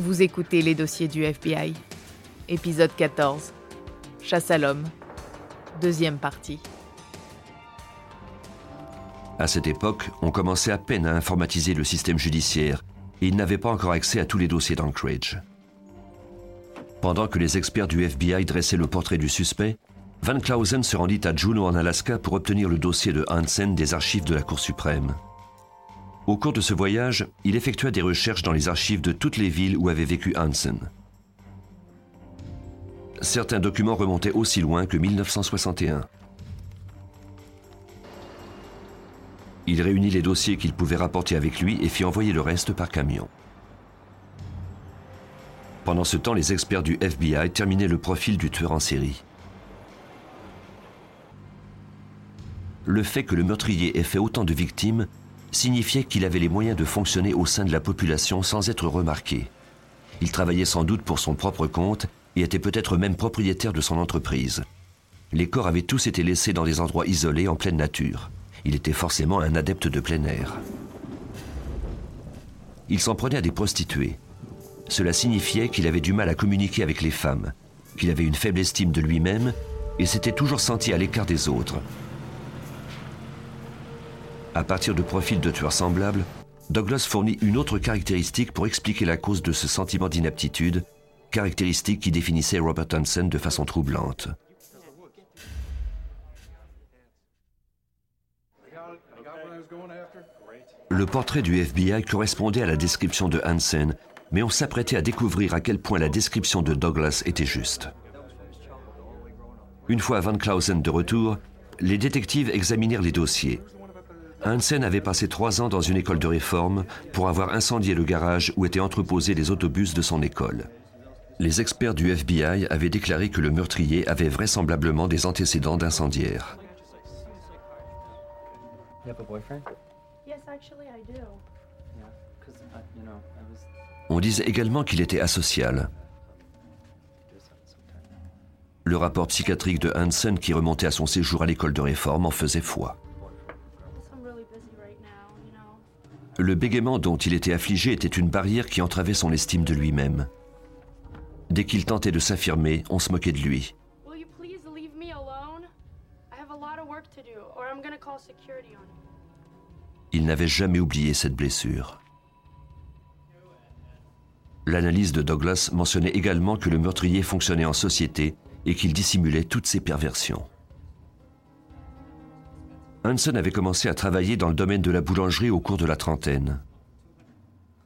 Vous écoutez les dossiers du FBI. Épisode 14. Chasse à l'homme. Deuxième partie. À cette époque, on commençait à peine à informatiser le système judiciaire et il n'avait pas encore accès à tous les dossiers d'Anchorage. Pendant que les experts du FBI dressaient le portrait du suspect, Van Clausen se rendit à Juneau en Alaska pour obtenir le dossier de Hansen des archives de la Cour suprême. Au cours de ce voyage, il effectua des recherches dans les archives de toutes les villes où avait vécu Hansen. Certains documents remontaient aussi loin que 1961. Il réunit les dossiers qu'il pouvait rapporter avec lui et fit envoyer le reste par camion. Pendant ce temps, les experts du FBI terminaient le profil du tueur en série. Le fait que le meurtrier ait fait autant de victimes signifiait qu'il avait les moyens de fonctionner au sein de la population sans être remarqué. Il travaillait sans doute pour son propre compte et était peut-être même propriétaire de son entreprise. Les corps avaient tous été laissés dans des endroits isolés en pleine nature. Il était forcément un adepte de plein air. Il s'en prenait à des prostituées. Cela signifiait qu'il avait du mal à communiquer avec les femmes, qu'il avait une faible estime de lui-même et s'était toujours senti à l'écart des autres. À partir de profils de tueurs semblables, Douglas fournit une autre caractéristique pour expliquer la cause de ce sentiment d'inaptitude, caractéristique qui définissait Robert Hansen de façon troublante. Le portrait du FBI correspondait à la description de Hansen, mais on s'apprêtait à découvrir à quel point la description de Douglas était juste. Une fois Van Clausen de retour, les détectives examinèrent les dossiers. Hansen avait passé trois ans dans une école de réforme pour avoir incendié le garage où étaient entreposés les autobus de son école. Les experts du FBI avaient déclaré que le meurtrier avait vraisemblablement des antécédents d'incendiaire. On disait également qu'il était asocial. Le rapport psychiatrique de Hansen qui remontait à son séjour à l'école de réforme en faisait foi. Le bégaiement dont il était affligé était une barrière qui entravait son estime de lui-même. Dès qu'il tentait de s'affirmer, on se moquait de lui. Il n'avait jamais oublié cette blessure. L'analyse de Douglas mentionnait également que le meurtrier fonctionnait en société et qu'il dissimulait toutes ses perversions. Hansen avait commencé à travailler dans le domaine de la boulangerie au cours de la trentaine.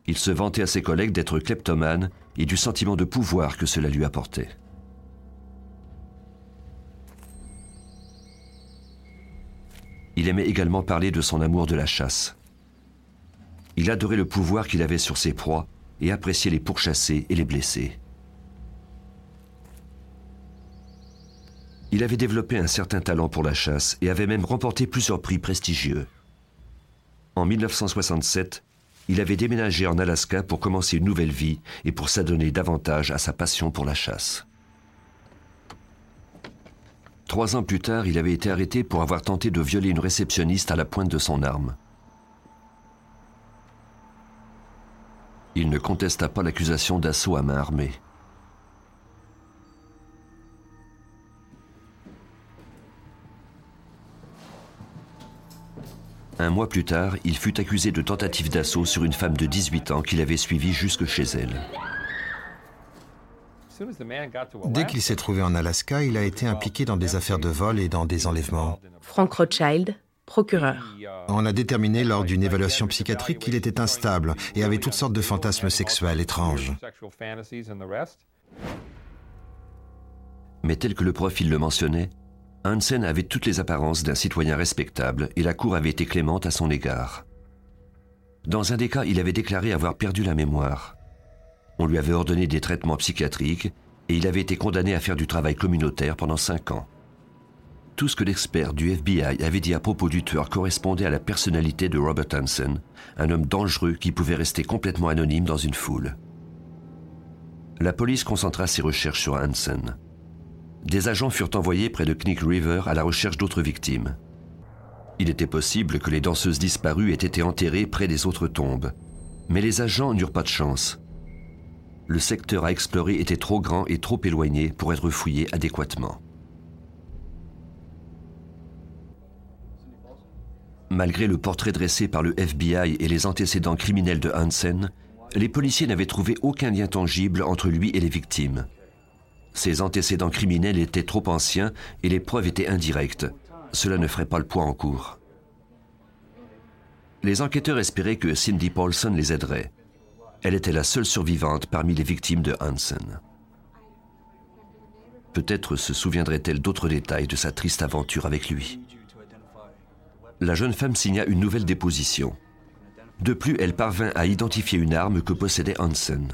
Il se vantait à ses collègues d'être kleptomane et du sentiment de pouvoir que cela lui apportait. Il aimait également parler de son amour de la chasse. Il adorait le pouvoir qu'il avait sur ses proies et appréciait les pourchassés et les blessés. Il avait développé un certain talent pour la chasse et avait même remporté plusieurs prix prestigieux. En 1967, il avait déménagé en Alaska pour commencer une nouvelle vie et pour s'adonner davantage à sa passion pour la chasse. Trois ans plus tard, il avait été arrêté pour avoir tenté de violer une réceptionniste à la pointe de son arme. Il ne contesta pas l'accusation d'assaut à main armée. Un mois plus tard, il fut accusé de tentative d'assaut sur une femme de 18 ans qu'il avait suivie jusque chez elle. Dès qu'il s'est trouvé en Alaska, il a été impliqué dans des affaires de vol et dans des enlèvements. Frank Rothschild, procureur. On a déterminé lors d'une évaluation psychiatrique qu'il était instable et avait toutes sortes de fantasmes sexuels étranges. Mais tel que le profil le mentionnait, Hansen avait toutes les apparences d'un citoyen respectable et la Cour avait été clémente à son égard. Dans un des cas, il avait déclaré avoir perdu la mémoire. On lui avait ordonné des traitements psychiatriques et il avait été condamné à faire du travail communautaire pendant cinq ans. Tout ce que l'expert du FBI avait dit à propos du tueur correspondait à la personnalité de Robert Hansen, un homme dangereux qui pouvait rester complètement anonyme dans une foule. La police concentra ses recherches sur Hansen des agents furent envoyés près de Knick River à la recherche d'autres victimes. Il était possible que les danseuses disparues aient été enterrées près des autres tombes, mais les agents n'eurent pas de chance. Le secteur à explorer était trop grand et trop éloigné pour être fouillé adéquatement. Malgré le portrait dressé par le FBI et les antécédents criminels de Hansen, les policiers n'avaient trouvé aucun lien tangible entre lui et les victimes. Ses antécédents criminels étaient trop anciens et les preuves étaient indirectes. Cela ne ferait pas le poids en cours. Les enquêteurs espéraient que Cindy Paulson les aiderait. Elle était la seule survivante parmi les victimes de Hansen. Peut-être se souviendrait-elle d'autres détails de sa triste aventure avec lui. La jeune femme signa une nouvelle déposition. De plus, elle parvint à identifier une arme que possédait Hansen.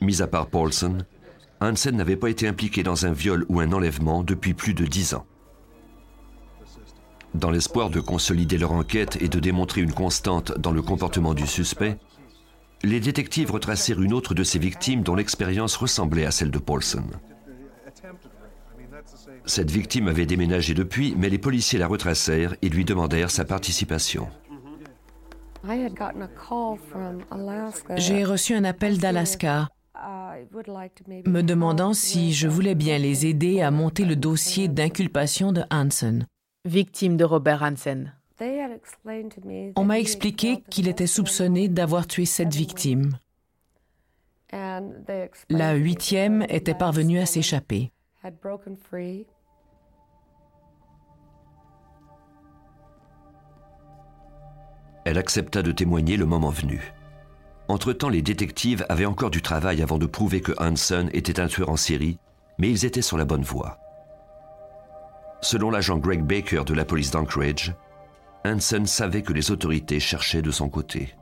Mis à part Paulson, Hansen n'avait pas été impliqué dans un viol ou un enlèvement depuis plus de dix ans. Dans l'espoir de consolider leur enquête et de démontrer une constante dans le comportement du suspect, les détectives retracèrent une autre de ses victimes dont l'expérience ressemblait à celle de Paulson. Cette victime avait déménagé depuis, mais les policiers la retracèrent et lui demandèrent sa participation. J'ai reçu un appel d'Alaska me demandant si je voulais bien les aider à monter le dossier d'inculpation de Hansen. Victime de Robert Hansen. On m'a expliqué qu'il était soupçonné d'avoir tué cette victime. La huitième était parvenue à s'échapper. Elle accepta de témoigner le moment venu. Entre-temps, les détectives avaient encore du travail avant de prouver que Hansen était un tueur en série, mais ils étaient sur la bonne voie. Selon l'agent Greg Baker de la police d'Anchorage, Hansen savait que les autorités cherchaient de son côté.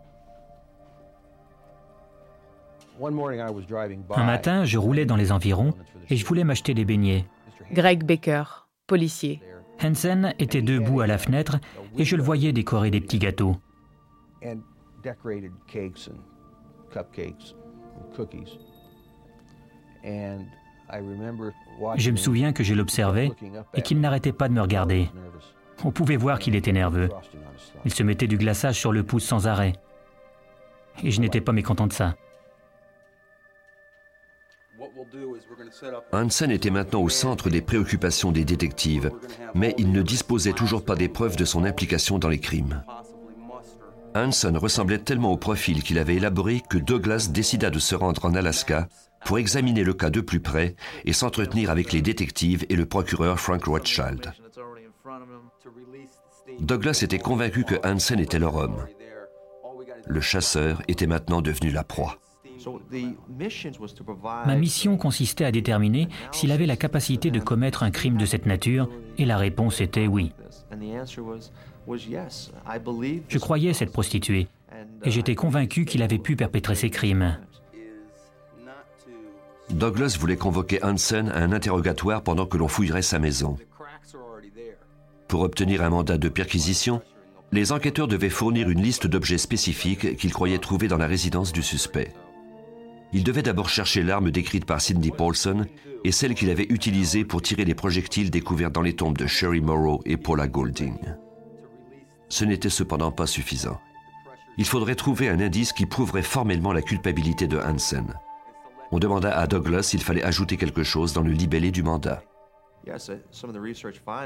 Un matin, je roulais dans les environs et je voulais m'acheter des beignets. Greg Baker, policier. Hansen était debout à la fenêtre et je le voyais décorer des petits gâteaux. Je me souviens que je l'observais et qu'il n'arrêtait pas de me regarder. On pouvait voir qu'il était nerveux. Il se mettait du glaçage sur le pouce sans arrêt. Et je n'étais pas mécontent de ça. Hansen était maintenant au centre des préoccupations des détectives, mais il ne disposait toujours pas des preuves de son implication dans les crimes. Hansen ressemblait tellement au profil qu'il avait élaboré que Douglas décida de se rendre en Alaska pour examiner le cas de plus près et s'entretenir avec les détectives et le procureur Frank Rothschild. Douglas était convaincu que Hansen était leur homme. Le chasseur était maintenant devenu la proie. Ma mission consistait à déterminer s'il avait la capacité de commettre un crime de cette nature, et la réponse était oui. Je croyais cette prostituée, et j'étais convaincu qu'il avait pu perpétrer ces crimes. Douglas voulait convoquer Hansen à un interrogatoire pendant que l'on fouillerait sa maison. Pour obtenir un mandat de perquisition, les enquêteurs devaient fournir une liste d'objets spécifiques qu'ils croyaient trouver dans la résidence du suspect. Ils devaient d'abord chercher l'arme décrite par Cindy Paulson et celle qu'il avait utilisée pour tirer les projectiles découverts dans les tombes de Sherry Morrow et Paula Golding. Ce n'était cependant pas suffisant. Il faudrait trouver un indice qui prouverait formellement la culpabilité de Hansen. On demanda à Douglas s'il fallait ajouter quelque chose dans le libellé du mandat.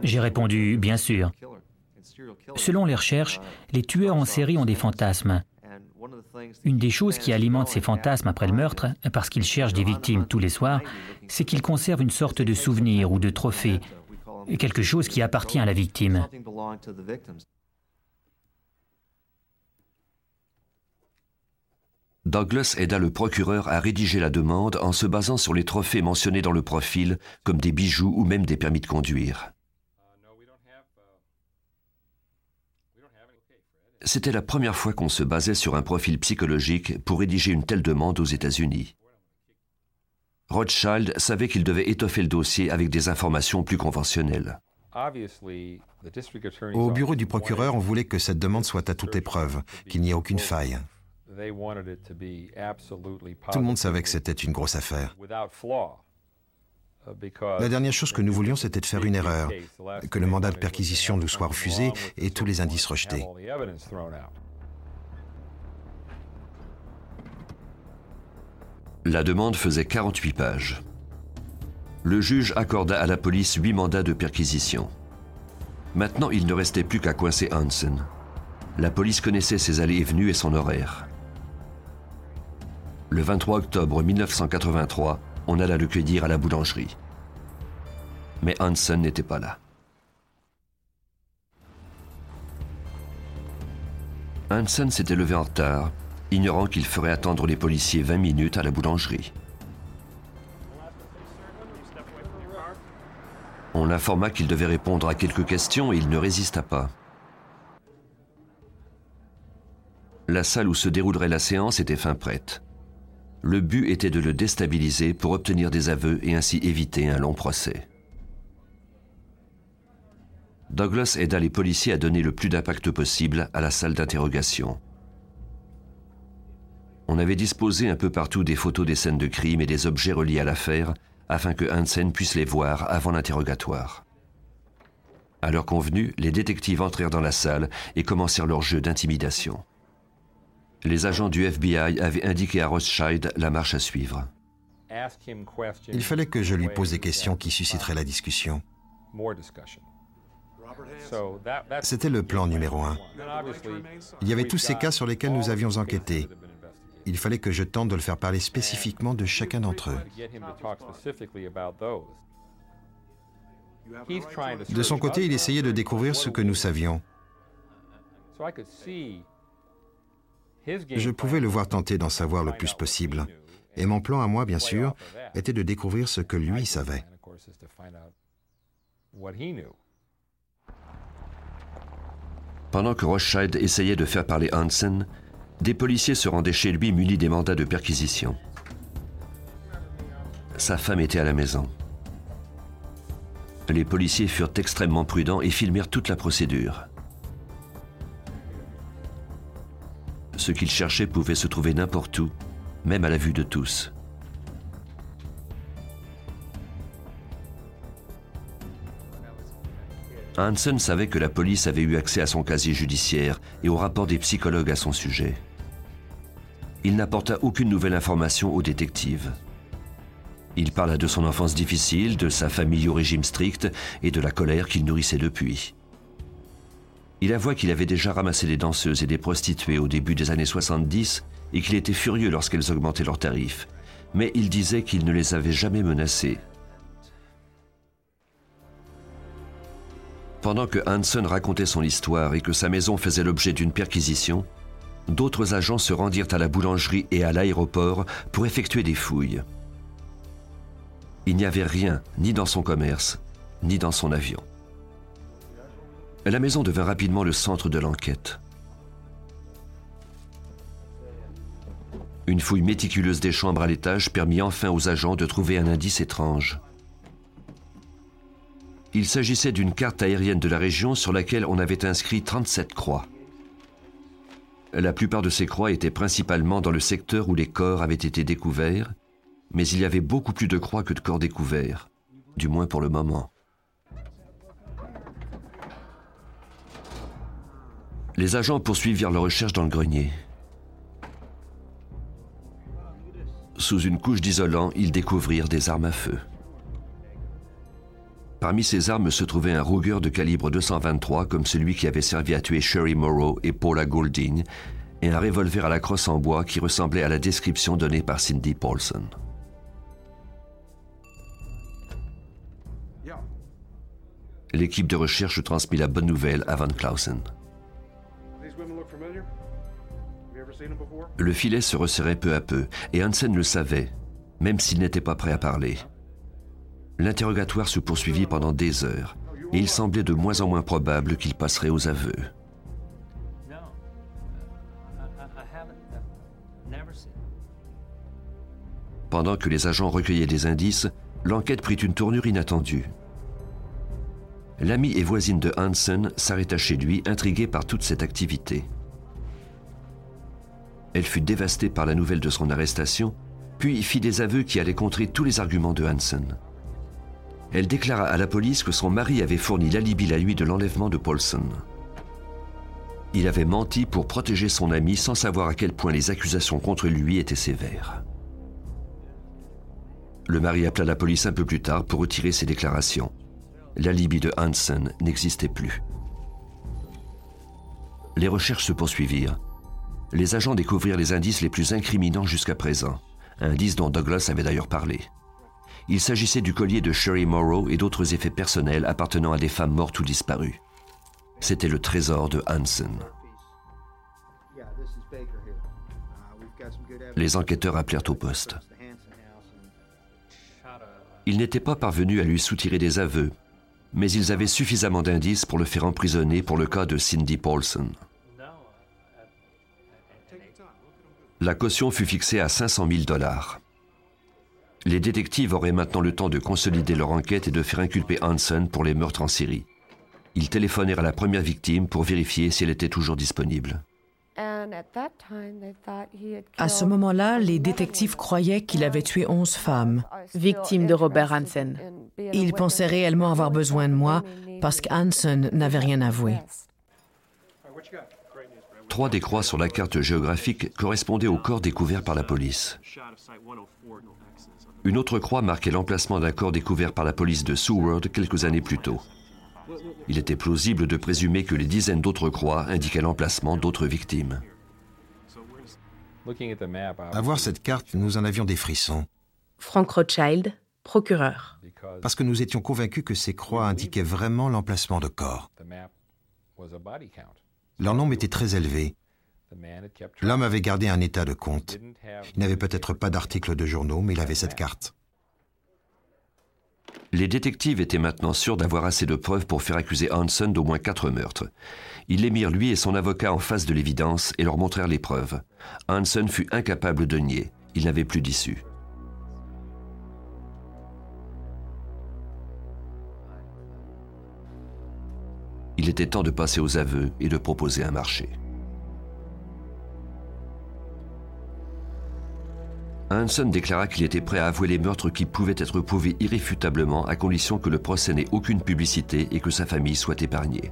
J'ai répondu, bien sûr. Selon les recherches, les tueurs en série ont des fantasmes. Une des choses qui alimente ces fantasmes après le meurtre, parce qu'ils cherchent des victimes tous les soirs, c'est qu'ils conservent une sorte de souvenir ou de trophée, quelque chose qui appartient à la victime. Douglas aida le procureur à rédiger la demande en se basant sur les trophées mentionnés dans le profil, comme des bijoux ou même des permis de conduire. C'était la première fois qu'on se basait sur un profil psychologique pour rédiger une telle demande aux États-Unis. Rothschild savait qu'il devait étoffer le dossier avec des informations plus conventionnelles. Au bureau du procureur, on voulait que cette demande soit à toute épreuve, qu'il n'y ait aucune faille. Tout le monde savait que c'était une grosse affaire. La dernière chose que nous voulions, c'était de faire une erreur, que le mandat de perquisition nous soit refusé et tous les indices rejetés. La demande faisait 48 pages. Le juge accorda à la police huit mandats de perquisition. Maintenant, il ne restait plus qu'à coincer Hansen. La police connaissait ses allées et venues et son horaire. Le 23 octobre 1983, on alla le cueillir à la boulangerie. Mais Hansen n'était pas là. Hansen s'était levé en retard, ignorant qu'il ferait attendre les policiers 20 minutes à la boulangerie. On l'informa qu'il devait répondre à quelques questions et il ne résista pas. La salle où se déroulerait la séance était fin prête. Le but était de le déstabiliser pour obtenir des aveux et ainsi éviter un long procès. Douglas aida les policiers à donner le plus d'impact possible à la salle d'interrogation. On avait disposé un peu partout des photos des scènes de crime et des objets reliés à l'affaire afin que Hansen puisse les voir avant l'interrogatoire. À leur convenu, les détectives entrèrent dans la salle et commencèrent leur jeu d'intimidation. Les agents du FBI avaient indiqué à Rothschild la marche à suivre. Il fallait que je lui pose des questions qui susciteraient la discussion. C'était le plan numéro un. Il y avait tous ces cas sur lesquels nous avions enquêté. Il fallait que je tente de le faire parler spécifiquement de chacun d'entre eux. De son côté, il essayait de découvrir ce que nous savions. Je pouvais le voir tenter d'en savoir le plus possible. Et mon plan à moi, bien sûr, était de découvrir ce que lui savait. Pendant que Rothschild essayait de faire parler Hansen, des policiers se rendaient chez lui munis des mandats de perquisition. Sa femme était à la maison. Les policiers furent extrêmement prudents et filmèrent toute la procédure. Ce qu'ils cherchaient pouvait se trouver n'importe où, même à la vue de tous. Hansen savait que la police avait eu accès à son casier judiciaire et au rapport des psychologues à son sujet il n'apporta aucune nouvelle information aux détectives. Il parla de son enfance difficile, de sa famille au régime strict et de la colère qu'il nourrissait depuis. Il avoua qu'il avait déjà ramassé des danseuses et des prostituées au début des années 70 et qu'il était furieux lorsqu'elles augmentaient leurs tarifs, mais il disait qu'il ne les avait jamais menacées. Pendant que Hansen racontait son histoire et que sa maison faisait l'objet d'une perquisition, d'autres agents se rendirent à la boulangerie et à l'aéroport pour effectuer des fouilles. Il n'y avait rien, ni dans son commerce, ni dans son avion. La maison devint rapidement le centre de l'enquête. Une fouille méticuleuse des chambres à l'étage permit enfin aux agents de trouver un indice étrange. Il s'agissait d'une carte aérienne de la région sur laquelle on avait inscrit 37 croix. La plupart de ces croix étaient principalement dans le secteur où les corps avaient été découverts, mais il y avait beaucoup plus de croix que de corps découverts, du moins pour le moment. Les agents poursuivirent leurs recherches dans le grenier. Sous une couche d'isolant, ils découvrirent des armes à feu. Parmi ces armes se trouvait un Ruger de calibre 223 comme celui qui avait servi à tuer Sherry Morrow et Paula Goulding, et un revolver à la crosse en bois qui ressemblait à la description donnée par Cindy Paulson. L'équipe de recherche transmit la bonne nouvelle à Van Clausen. Le filet se resserrait peu à peu, et Hansen le savait, même s'il n'était pas prêt à parler. L'interrogatoire se poursuivit pendant des heures, et il semblait de moins en moins probable qu'il passerait aux aveux. Pendant que les agents recueillaient des indices, l'enquête prit une tournure inattendue. L'amie et voisine de Hansen s'arrêta chez lui, intriguée par toute cette activité. Elle fut dévastée par la nouvelle de son arrestation, puis fit des aveux qui allaient contrer tous les arguments de Hansen elle déclara à la police que son mari avait fourni l'alibi la nuit de l'enlèvement de Paulson. Il avait menti pour protéger son ami sans savoir à quel point les accusations contre lui étaient sévères. Le mari appela la police un peu plus tard pour retirer ses déclarations. L'alibi de Hansen n'existait plus. Les recherches se poursuivirent. Les agents découvrirent les indices les plus incriminants jusqu'à présent, indices dont Douglas avait d'ailleurs parlé. Il s'agissait du collier de Sherry Morrow et d'autres effets personnels appartenant à des femmes mortes ou disparues. C'était le trésor de Hansen. Les enquêteurs appelèrent au poste. Ils n'étaient pas parvenus à lui soutirer des aveux, mais ils avaient suffisamment d'indices pour le faire emprisonner pour le cas de Cindy Paulson. La caution fut fixée à 500 000 dollars. Les détectives auraient maintenant le temps de consolider leur enquête et de faire inculper Hansen pour les meurtres en série. Ils téléphonèrent à la première victime pour vérifier si elle était toujours disponible. À ce moment-là, les détectives croyaient qu'il avait tué 11 femmes. Victimes de Robert Hansen. Ils pensaient réellement avoir besoin de moi parce qu'Hansen n'avait rien avoué. Trois des croix sur la carte géographique correspondaient au corps découvert par la police. Une autre croix marquait l'emplacement d'un corps découvert par la police de Seward quelques années plus tôt. Il était plausible de présumer que les dizaines d'autres croix indiquaient l'emplacement d'autres victimes. À voir cette carte, nous en avions des frissons. Frank Rothschild, procureur. Parce que nous étions convaincus que ces croix indiquaient vraiment l'emplacement de corps. Leur nombre était très élevé. L'homme avait gardé un état de compte. Il n'avait peut-être pas d'articles de journaux, mais il avait cette carte. Les détectives étaient maintenant sûrs d'avoir assez de preuves pour faire accuser Hansen d'au moins quatre meurtres. Ils les mirent lui et son avocat en face de l'évidence et leur montrèrent les preuves. Hansen fut incapable de nier. Il n'avait plus d'issue. Il était temps de passer aux aveux et de proposer un marché. Hansen déclara qu'il était prêt à avouer les meurtres qui pouvaient être prouvés irréfutablement à condition que le procès n'ait aucune publicité et que sa famille soit épargnée.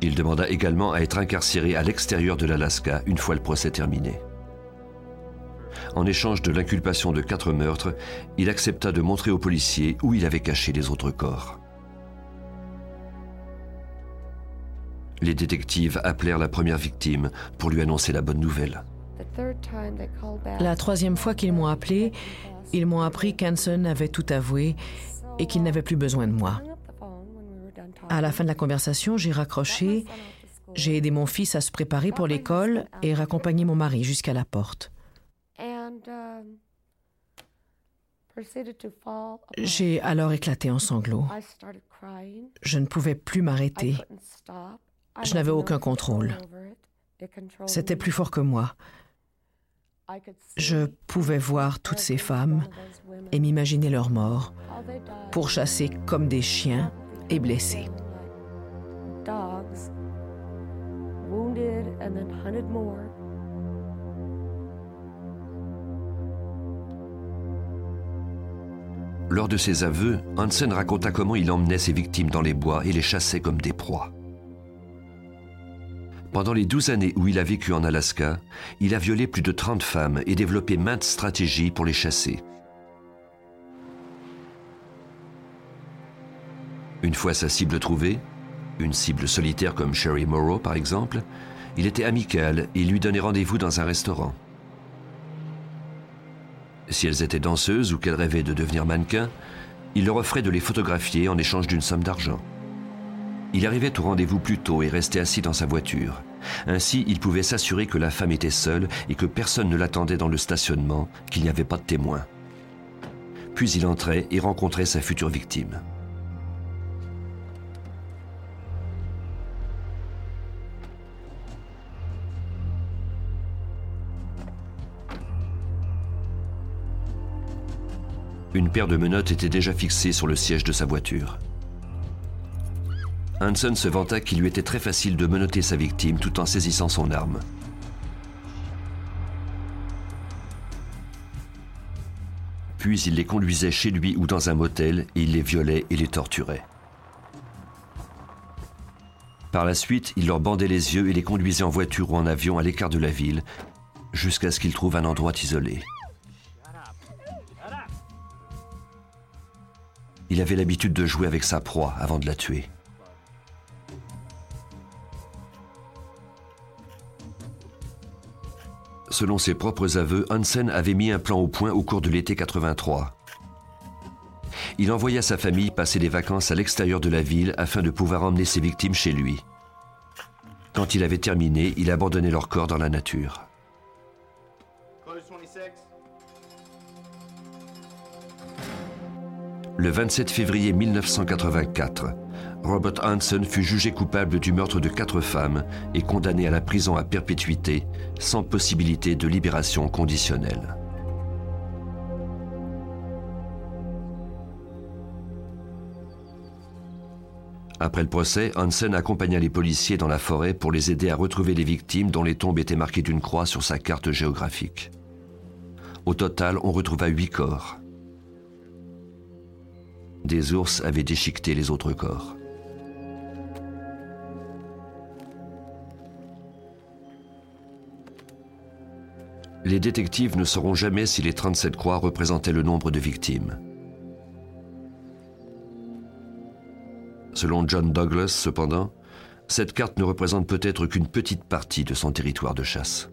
Il demanda également à être incarcéré à l'extérieur de l'Alaska une fois le procès terminé. En échange de l'inculpation de quatre meurtres, il accepta de montrer aux policiers où il avait caché les autres corps. Les détectives appelèrent la première victime pour lui annoncer la bonne nouvelle. La troisième fois qu'ils m'ont appelé, ils m'ont appris qu'Hanson avait tout avoué et qu'il n'avait plus besoin de moi. À la fin de la conversation, j'ai raccroché, j'ai aidé mon fils à se préparer pour l'école et raccompagné mon mari jusqu'à la porte. J'ai alors éclaté en sanglots. Je ne pouvais plus m'arrêter. Je n'avais aucun contrôle. C'était plus fort que moi. Je pouvais voir toutes ces femmes et m'imaginer leur mort, pourchassées comme des chiens et blessées. Lors de ses aveux, Hansen raconta comment il emmenait ses victimes dans les bois et les chassait comme des proies. Pendant les douze années où il a vécu en Alaska, il a violé plus de 30 femmes et développé maintes stratégies pour les chasser. Une fois sa cible trouvée, une cible solitaire comme Sherry Morrow par exemple, il était amical et lui donnait rendez-vous dans un restaurant. Si elles étaient danseuses ou qu'elles rêvaient de devenir mannequins, il leur offrait de les photographier en échange d'une somme d'argent. Il arrivait au rendez-vous plus tôt et restait assis dans sa voiture. Ainsi, il pouvait s'assurer que la femme était seule et que personne ne l'attendait dans le stationnement, qu'il n'y avait pas de témoin. Puis il entrait et rencontrait sa future victime. Une paire de menottes était déjà fixée sur le siège de sa voiture. Hanson se vanta qu'il lui était très facile de menoter sa victime tout en saisissant son arme. Puis il les conduisait chez lui ou dans un motel et il les violait et les torturait. Par la suite, il leur bandait les yeux et les conduisait en voiture ou en avion à l'écart de la ville, jusqu'à ce qu'ils trouvent un endroit isolé. Il avait l'habitude de jouer avec sa proie avant de la tuer. Selon ses propres aveux, Hansen avait mis un plan au point au cours de l'été 83. Il envoya sa famille passer des vacances à l'extérieur de la ville afin de pouvoir emmener ses victimes chez lui. Quand il avait terminé, il abandonnait leur corps dans la nature. Le 27 février 1984, Robert Hansen fut jugé coupable du meurtre de quatre femmes et condamné à la prison à perpétuité sans possibilité de libération conditionnelle. Après le procès, Hansen accompagna les policiers dans la forêt pour les aider à retrouver les victimes dont les tombes étaient marquées d'une croix sur sa carte géographique. Au total, on retrouva huit corps. Des ours avaient déchiqueté les autres corps. Les détectives ne sauront jamais si les 37 croix représentaient le nombre de victimes. Selon John Douglas, cependant, cette carte ne représente peut-être qu'une petite partie de son territoire de chasse.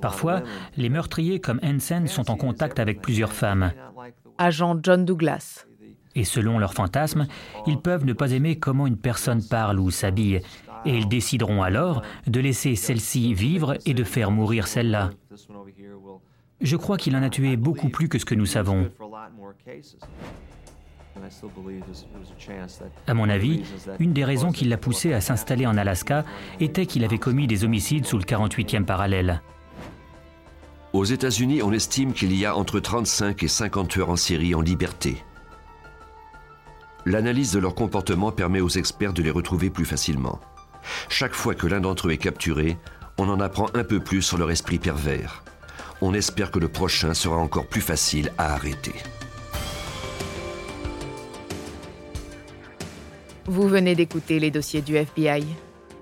Parfois, les meurtriers comme Hansen sont en contact avec plusieurs femmes. Agent John Douglas. Et selon leurs fantasmes, ils peuvent ne pas aimer comment une personne parle ou s'habille, et ils décideront alors de laisser celle-ci vivre et de faire mourir celle-là. Je crois qu'il en a tué beaucoup plus que ce que nous savons. À mon avis, une des raisons qui l'a poussé à s'installer en Alaska était qu'il avait commis des homicides sous le 48e parallèle. Aux États-Unis, on estime qu'il y a entre 35 et 50 tueurs en série en liberté. L'analyse de leur comportement permet aux experts de les retrouver plus facilement. Chaque fois que l'un d'entre eux est capturé, on en apprend un peu plus sur leur esprit pervers. On espère que le prochain sera encore plus facile à arrêter. Vous venez d'écouter les dossiers du FBI.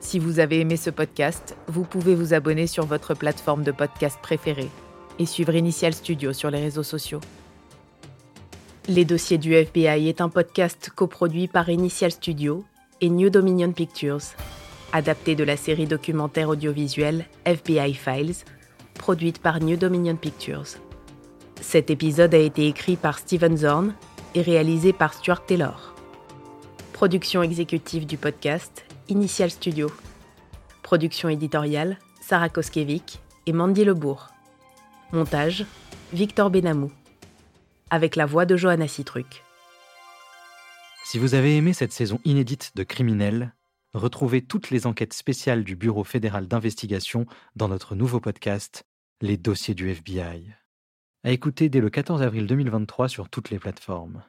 Si vous avez aimé ce podcast, vous pouvez vous abonner sur votre plateforme de podcast préférée et suivre Initial Studio sur les réseaux sociaux. Les dossiers du FBI est un podcast coproduit par Initial Studio et New Dominion Pictures adapté de la série documentaire audiovisuelle FBI Files, produite par New Dominion Pictures. Cet épisode a été écrit par Steven Zorn et réalisé par Stuart Taylor. Production exécutive du podcast, Initial Studio. Production éditoriale, Sarah Koskiewicz et Mandy Lebourg. Montage, Victor Benamou. Avec la voix de Johanna Citruc. Si vous avez aimé cette saison inédite de Criminels, Retrouvez toutes les enquêtes spéciales du Bureau fédéral d'investigation dans notre nouveau podcast, Les dossiers du FBI. À écouter dès le 14 avril 2023 sur toutes les plateformes.